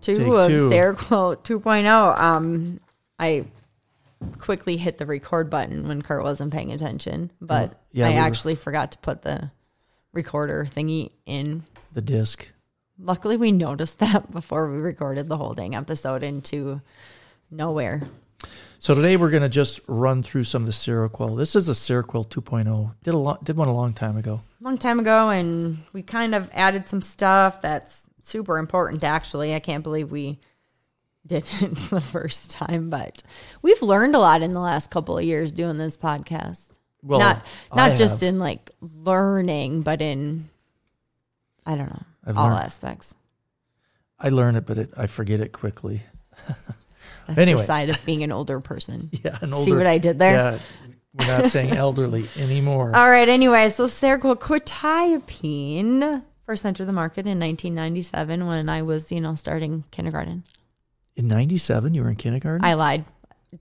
two Take of two. Seroquel 2.0. Um, I quickly hit the record button when Kurt wasn't paying attention, but Oh, yeah, I we were- actually forgot to put the recorder thingy in. The disc. Luckily, we noticed that before we recorded the whole dang episode into nowhere. So today we're going to just run through some of the Seroquel. This is the Seroquel 2.0. Did a lot, did one a long time ago. long time ago and we kind of added some stuff that's super important actually i can't believe we did it the first time but we've learned a lot in the last couple of years doing this podcast Well, not I not just have. in like learning but in i don't know I've all learned- aspects I learn it, but it, I forget it quickly. that's Anyway. the side of being an older person Yeah, an see what i did there Yeah, we're not saying elderly anymore. all right anyway so Seroquel quetiapine first entered the market in 1997 when i was you know starting kindergarten In '97, you were in kindergarten. I lied.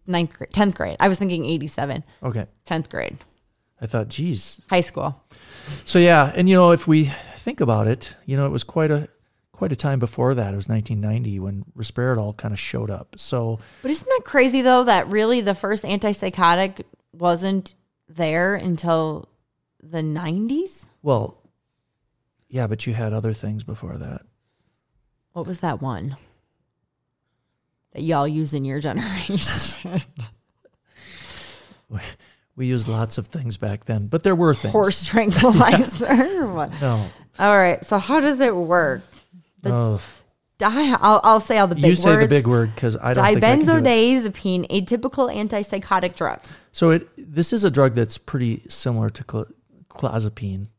Ninth grade, tenth grade. I was thinking eighty-seven. okay, Tenth grade, I thought, geez. high school. So yeah, and you know, if we think about it, you know, it was quite a quite a time before that. It was 1990 when Risperdal kind of showed up. So But isn't that crazy though? That really the first antipsychotic wasn't there until the nineties. well, yeah, but you had other things before that. What was that one that y'all use in your generation? We used lots of things back then, but there were things. Horse tranquilizer. No. All right. So how does it work? The oh, Di- I'll, I'll say all the big words. you say words. the big word because I don't think I can do it. Dibenzodiazepine, atypical antipsychotic drug. So it this is a drug that's pretty similar to cl- clozapine.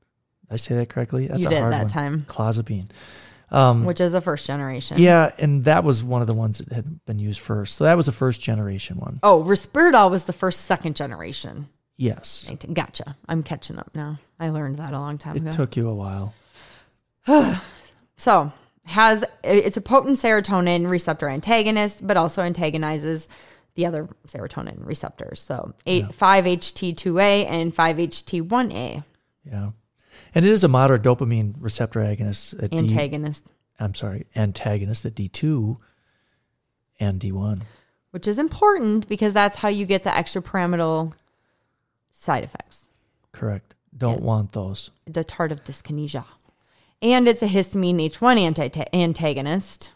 I say that correctly? That's You a did hard that one. time. Clozapine. Um, which is the first generation. yeah, and that was one of the ones that had been used first. So that was the first generation one. Oh, Risperdal was the first second generation. Yes. Right, Gotcha. I'm catching up now. I learned that a long time It ago. It took you a while. so has it's a potent serotonin receptor antagonist, but also antagonizes the other serotonin receptors. So eight five HT2A and five HT1A Yeah. And it is a moderate dopamine receptor agonist at antagonist, I'm sorry, antagonist at D2 and D1. which is important because that's how you get the extrapyramidal side effects. Correct. Don't want those. the tardive dyskinesia. And it's a histamine H1 anti- antagonist.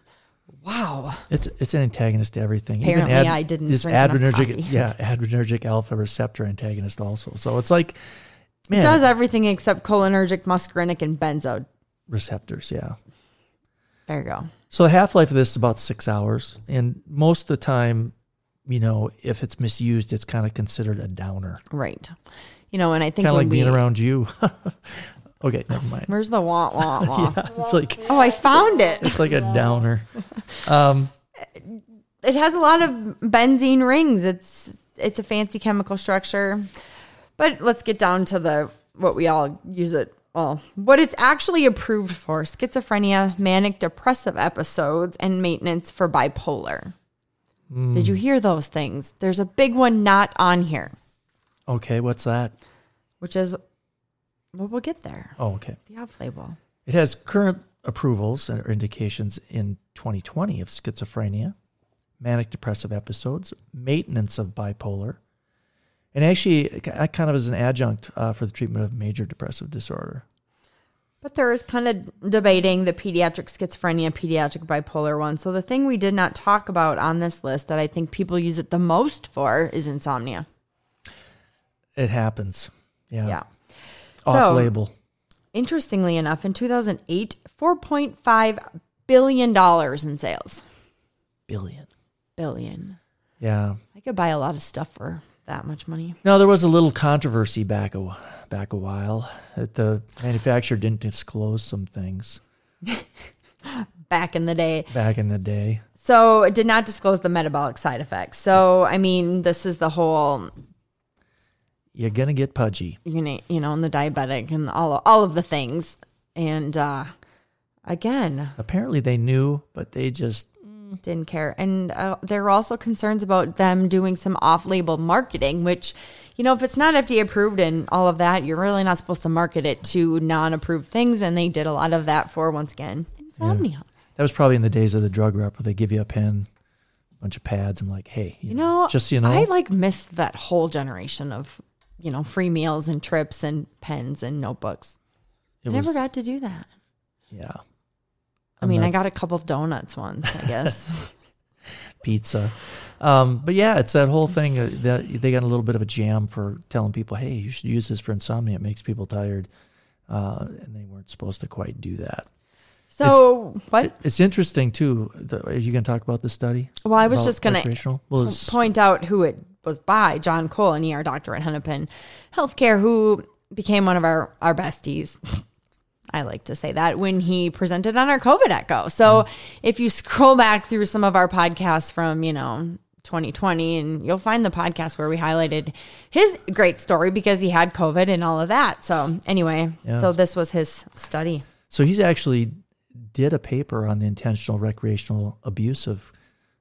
Wow. It's it's an antagonist to everything. Apparently I didn't this adrenergic yeah, adrenergic alpha receptor antagonist also. So it's like man, It does everything except cholinergic, muscarinic, and benzo. receptors, yeah. There you go. So the half life of this is about six hours, and most of the time, you know, if it's misused, it's kind of considered a downer, Right. You know, and I think kind of like we, being around you. okay, never mind. Where's the wah wah wah? Yeah, it's like Oh, I found it. it's like a downer. Um, It has a lot of benzene rings. It's it's a fancy chemical structure. But let's get down to the what we all use it well, what it's actually approved for schizophrenia, manic depressive episodes, and maintenance for bipolar. Did you hear those things? There's a big one not on here, okay, what's that? which is well, we'll get there. Oh, okay. The off label. It has current approvals or indications in 2020 of schizophrenia, manic depressive episodes, maintenance of bipolar, and actually, uh, kind of as an adjunct uh, for the treatment of major depressive disorder. But there is kind of debating the pediatric schizophrenia, pediatric bipolar one. So the thing we did not talk about on this list that I think people use it the most for is insomnia. It happens. Yeah. Yeah. Off So- label. Interestingly enough, in 2008, $4.5 billion in sales. Billion. Billion. Yeah. I could buy a lot of stuff for that much money. Now there was a little controversy back a back a while that the manufacturer didn't disclose some things Back in the day. back in the day. So it did not disclose the metabolic side effects. So I mean, this is the whole You're gonna get pudgy. you know, you know, and the diabetic and all all of the things. And uh again, Apparently they knew, but they just didn't care. And uh, there were also concerns about them doing some off-label marketing, which, you know, if it's not FDA approved and all of that, you're really not supposed to market it to non-approved things. And they did a lot of that for once again insomnia. that was probably in the days of the drug rep where they give you a pen, a bunch of pads. I'm like, hey, you, You know, just so you know, I like missed that whole generation of, you know, free meals and trips and pens and notebooks. it I never got to do that. yeah. I mean, I got a couple of donuts once, I guess. pizza. Um, but yeah, it's that whole thing uh, that they got a little bit of a jam for telling people, hey, you should use this for insomnia. It makes people tired. Uh, and they weren't supposed to quite do that. so, what? It's interesting too. The, are you going to talk about the study? Well, I was just going to? Well, point out who it was by John Cole, an ER doctor at Hennepin Healthcare, who became one of our, our besties. I like to say that when he presented on our COVID echo. So if you scroll back through some of our podcasts from, you know, 2020, and you'll find the podcast where we highlighted his great story because he had COVID and all of that. So anyway, Yeah. so this was his study. So he's actually did a paper on the intentional recreational abuse of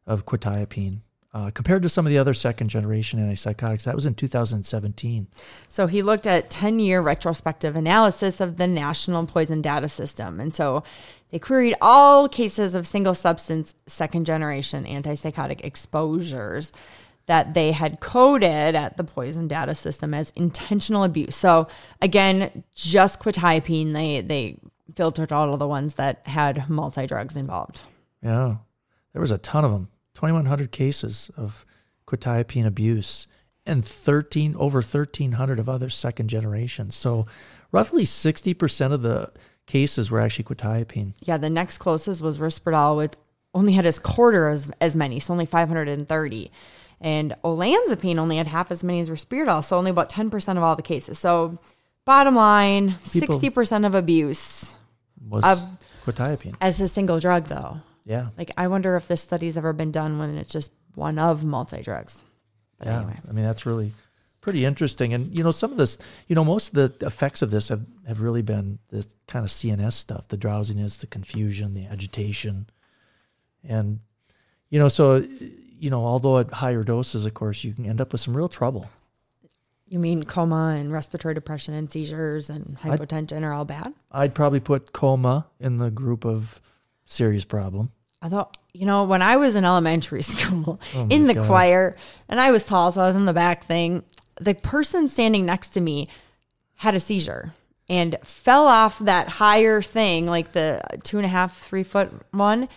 of quetiapine uh, compared to some of the other second generation antipsychotics. That was in 2017. So he looked at 10 year retrospective analysis of the National Poison Data System. And so they queried all cases of single substance second generation antipsychotic exposures that they had coded at the poison data system as intentional abuse. So again, just quetiapine, they they filtered all of the ones that had multi drugs involved. Yeah, there was a ton of them. 2,100 cases of quetiapine abuse and 13 over 1,300 of other second generations. So roughly 60% of the cases were actually quetiapine. Yeah, the next closest was Risperdal with only had as quarter as, as many, so only 530. And olanzapine only had half as many as Risperdal, so only about 10% of all the cases. So bottom line, People- 60% of abuse Was Of- quetiapine. as a single drug though. Yeah. Like I wonder if this study's ever been done when it's just one of multi-drugs. But yeah. anyway. I mean, that's really pretty interesting. And, you know, some of this, you know, most of the effects of this have, have really been this kind of CNS stuff the drowsiness, the confusion, the agitation. And, you know, so, you know, although at higher doses, of course, you can end up with some real trouble. You mean coma and respiratory depression and seizures and hypotension are all bad? I'd probably put coma in the group of serious problem. I thought, you know, when I was in elementary school Oh in the God. choir, and I was tall, so I was in the back thing, the person standing next to me had a seizure and fell off that higher thing, like the two and a half, three foot one,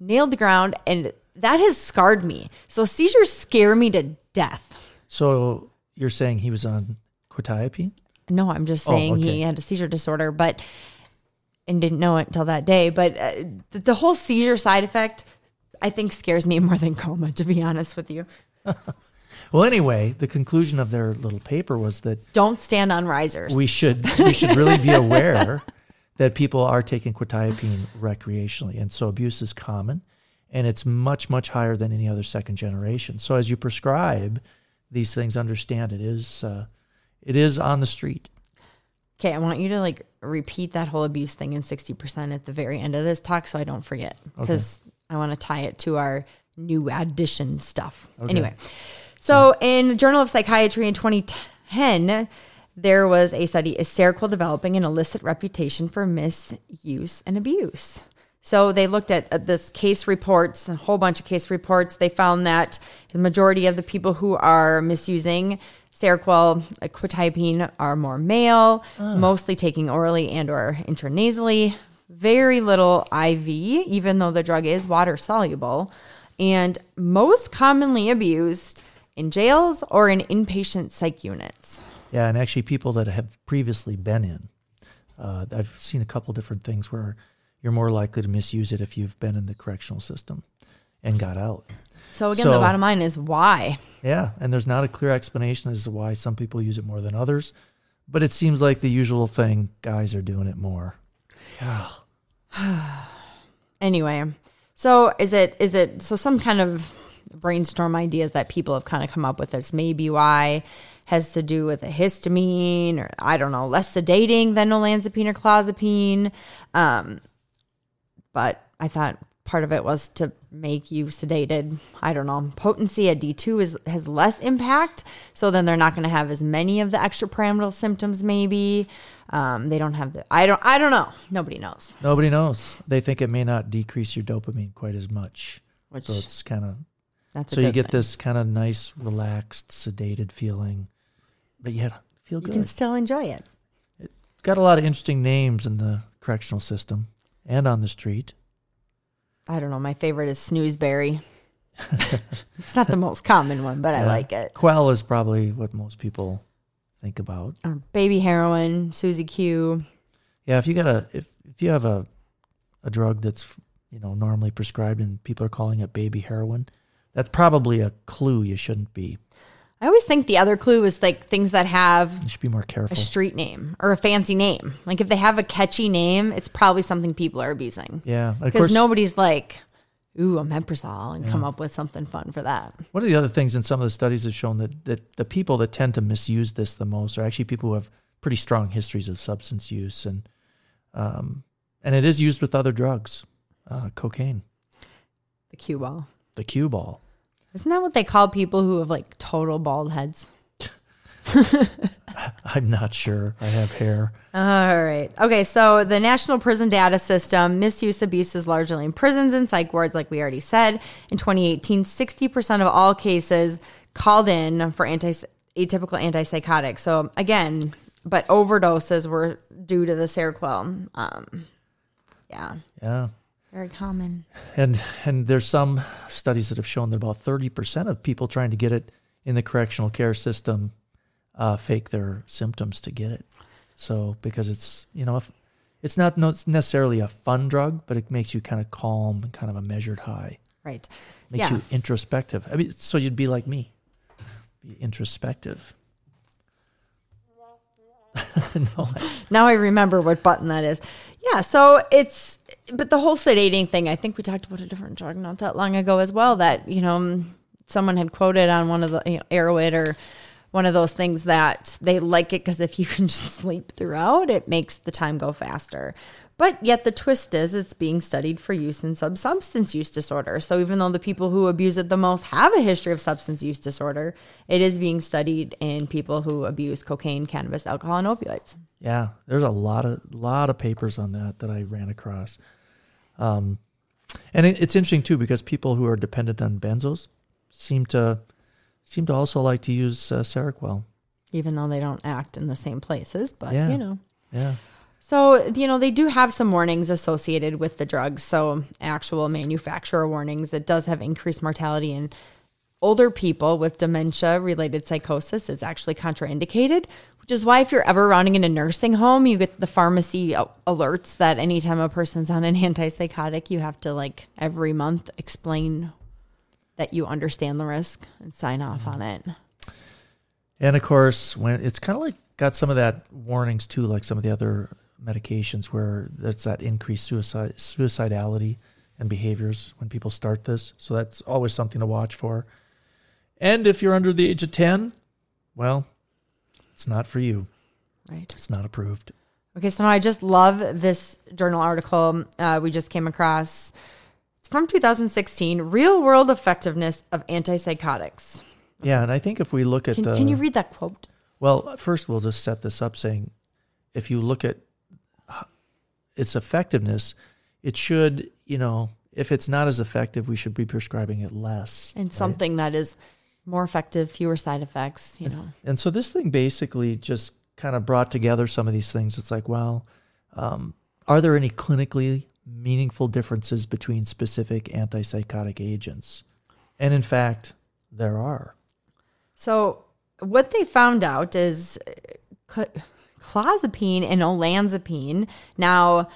nailed the ground, and that has scarred me. So seizures scare me to death. So you're saying he was on quetiapine? No, I'm just Oh, saying okay. he had a seizure disorder, but and didn't know it until that day. But uh, the, the whole seizure side effect, I think, scares me more than coma. To be honest with you, Well, anyway, the conclusion of their little paper was that don't stand on risers. we should we should really be aware that people are taking quetiapine recreationally, and so abuse is common, and it's much much higher than any other second generation. So as you prescribe these things, understand it is uh, it is on the street. Okay, I want you to like repeat that whole abuse thing in sixty percent at the very end of this talk, so I don't forget because I want to tie it to our new addition stuff. Anyway, so in Journal of Psychiatry in 2010, there was a study: Is Seroquel developing an illicit reputation for misuse and abuse? So they looked at this case reports, a whole bunch of case reports. They found that the majority of the people who are misusing Seroquel, quetiapine, are more male, mostly taking orally and or intranasally. Very little IV, even though the drug is water soluble, and most commonly abused in jails or in inpatient psych units. Yeah, and actually, people that have previously been in, uh, I've seen a couple different things where you're more likely to misuse it if you've been in the correctional system and got out. So again, So- the bottom line is why. Yeah, and there's not a clear explanation as to why some people use it more than others, but it seems like the usual thing: guys are doing it more. Yeah, Anyway, So is it is it so some kind of brainstorm ideas that people have kind of come up with as maybe why has to do with a histamine or I don't know less sedating than olanzapine or clozapine. Um, but I thought part of it was to make you sedated. I don't know. Potency at D2 is has less impact, so then they're not going to have as many of the extrapyramidal symptoms maybe. Um, they don't have the I don't I don't know. Nobody knows. Nobody knows. They think it may not decrease your dopamine quite as much. Which So it's kind of that's so you get thing. this kind of nice, relaxed, sedated feeling, but yet feel good. You can still enjoy it. it. Got a lot of interesting names in the correctional system and on the street. I don't know. My favorite is snoozeberry. it's not the most common one, but I like it. Quell is probably what most people think about. Or baby heroin, Susie Q. Yeah, if you got a if if you have a a drug that's you know normally prescribed and people are calling it baby heroin, that's probably a clue you shouldn't be. I always think the other clue is like things that have You should be more a careful. street name or a fancy name. Like if they have a catchy name, it's probably something people are abusing. Yeah, of Because course. nobody's like, ooh, a omeprazole and come up with something fun for that. One of the other things in some of the studies have shown that, that the people that tend to misuse this the most are actually people who have pretty strong histories of substance use, and um, and it is used with other drugs, uh, cocaine, The cue ball. the cue ball. Isn't that what they call people who have like total bald heads? I'm not sure. I have hair. All right. Okay. So the National Poison Data System, misuse abuse is largely in prisons and psych wards, like we already said. In 2018, 60% of all cases called in for anti atypical antipsychotics. So again, but overdoses were due to the Seroquel. Um, yeah, Yeah. Very common. And and there's some studies that have shown that about 30% of people trying to get it in the correctional care system uh, fake their symptoms to get it. So because it's you know if, it's not necessarily a fun drug, but it makes you kind of calm and kind of a measured high. Right. Makes Yeah. you introspective. I mean, so you'd be like me, be introspective. no, I- Now I remember what button that is. Yeah, so it's but the whole sedating thing, I think we talked about a different drug not that long ago as well that, you know, someone had quoted on one of the you know, or one of those things that they like it because if you can just sleep throughout, it makes the time go faster. But yet the twist is it's being studied for use in substance use disorder. So even though the people who abuse it the most have a history of substance use disorder, it is being studied in people who abuse cocaine, cannabis, alcohol, and opioids. Yeah, there's a lot of lot of papers on that that I ran across. Um, and it, it's interesting too because people who are dependent on benzos seem to seem to also like to use uh, Seroquel. even though they don't act in the same places. But Yeah. you know, Yeah, so you know they do have some warnings associated with the drugs. So actual manufacturer warnings. It does have increased mortality in older people with dementia-related psychosis. It's actually contraindicated, which is why if you're ever rounding in a nursing home, you get the pharmacy alerts that anytime a person's on an antipsychotic, you have to like every month explain that you understand the risk and sign off on it. and of course when it's kind of like got some of that warnings too, like some of the other medications where that's that increased suicide suicidality and behaviors when people start this. So that's always something to watch for. And if you're under the age of ten, well, it's not for you. Right. It's not approved. Okay, so now I just love this journal article uh, we just came across. It's from 2016 Real World Effectiveness of Antipsychotics. Yeah, and I think if we look at Can, the can you read that quote? well, first we'll just set this up saying if you look at its effectiveness, it should, you know, if it's not as effective, we should be prescribing it less. And right? something that is more effective, fewer side effects, you know. And so this thing basically just kind of brought together some of these things. It's like, well, um, are there any clinically meaningful differences between specific antipsychotic agents? And in fact, there are. So, what they found out is cl- clozapine and olanzapine. Now,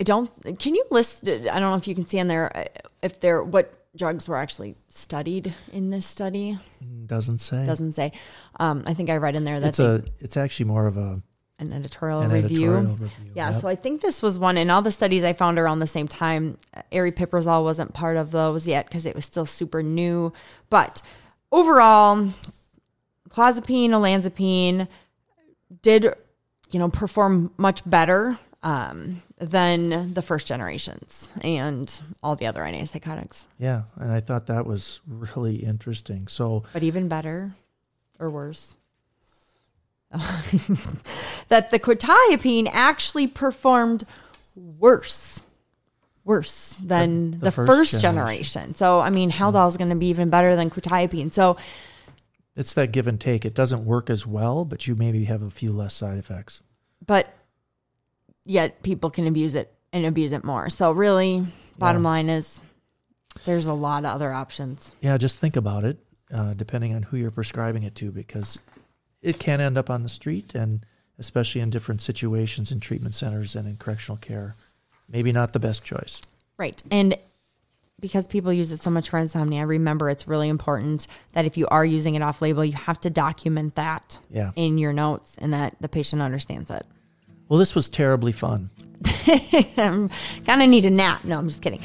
I don't. Can you list? I don't know if you can see on there uh, if there what drugs were actually studied in this study. Doesn't say. Doesn't say. Um, I think I read in there that it's a. It's actually more of a an editorial An review. editorial review, Yeah, yep. so I think this was one, and all the studies I found around the same time. Aripiprazole wasn't part of those yet because it was still super new. But overall, clozapine, olanzapine did, you know, perform much better um, than the first generations and all the other antipsychotics. Yeah, and I thought that was really interesting. So But even better or worse, that the quetiapine actually performed worse, worse than The- the, the first, first generation. generation. So, I mean, Haldol is going to be even better than quetiapine. So, it's that give and take. It doesn't work as well, but you maybe have a few less side effects. but yet people can abuse it and abuse it more. So, really, bottom Yeah. line is there's a lot of other options. Yeah, just think about it, uh, depending on who you're prescribing it to, because it can end up on the street, and especially in different situations in treatment centers and in correctional care, maybe not the best choice. Right. And because people use it so much for insomnia, remember it's really important that if you are using it off label, you have to document that Yeah. in your notes and that the patient understands it. Well, this was terribly fun. I'm gonna need a nap. No, I'm just kidding.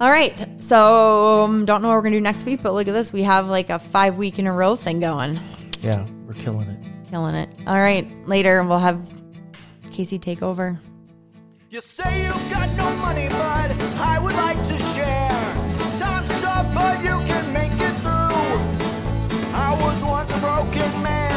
All right. So um, don't know what we're gonna do next week, but look at this. We have like a five week in a row thing going. Yeah, we're killing it. Killing it. All right. Later we'll have Casey take over. You say you've got no money, but I would like to share. But you can make it through. I was once a broken man,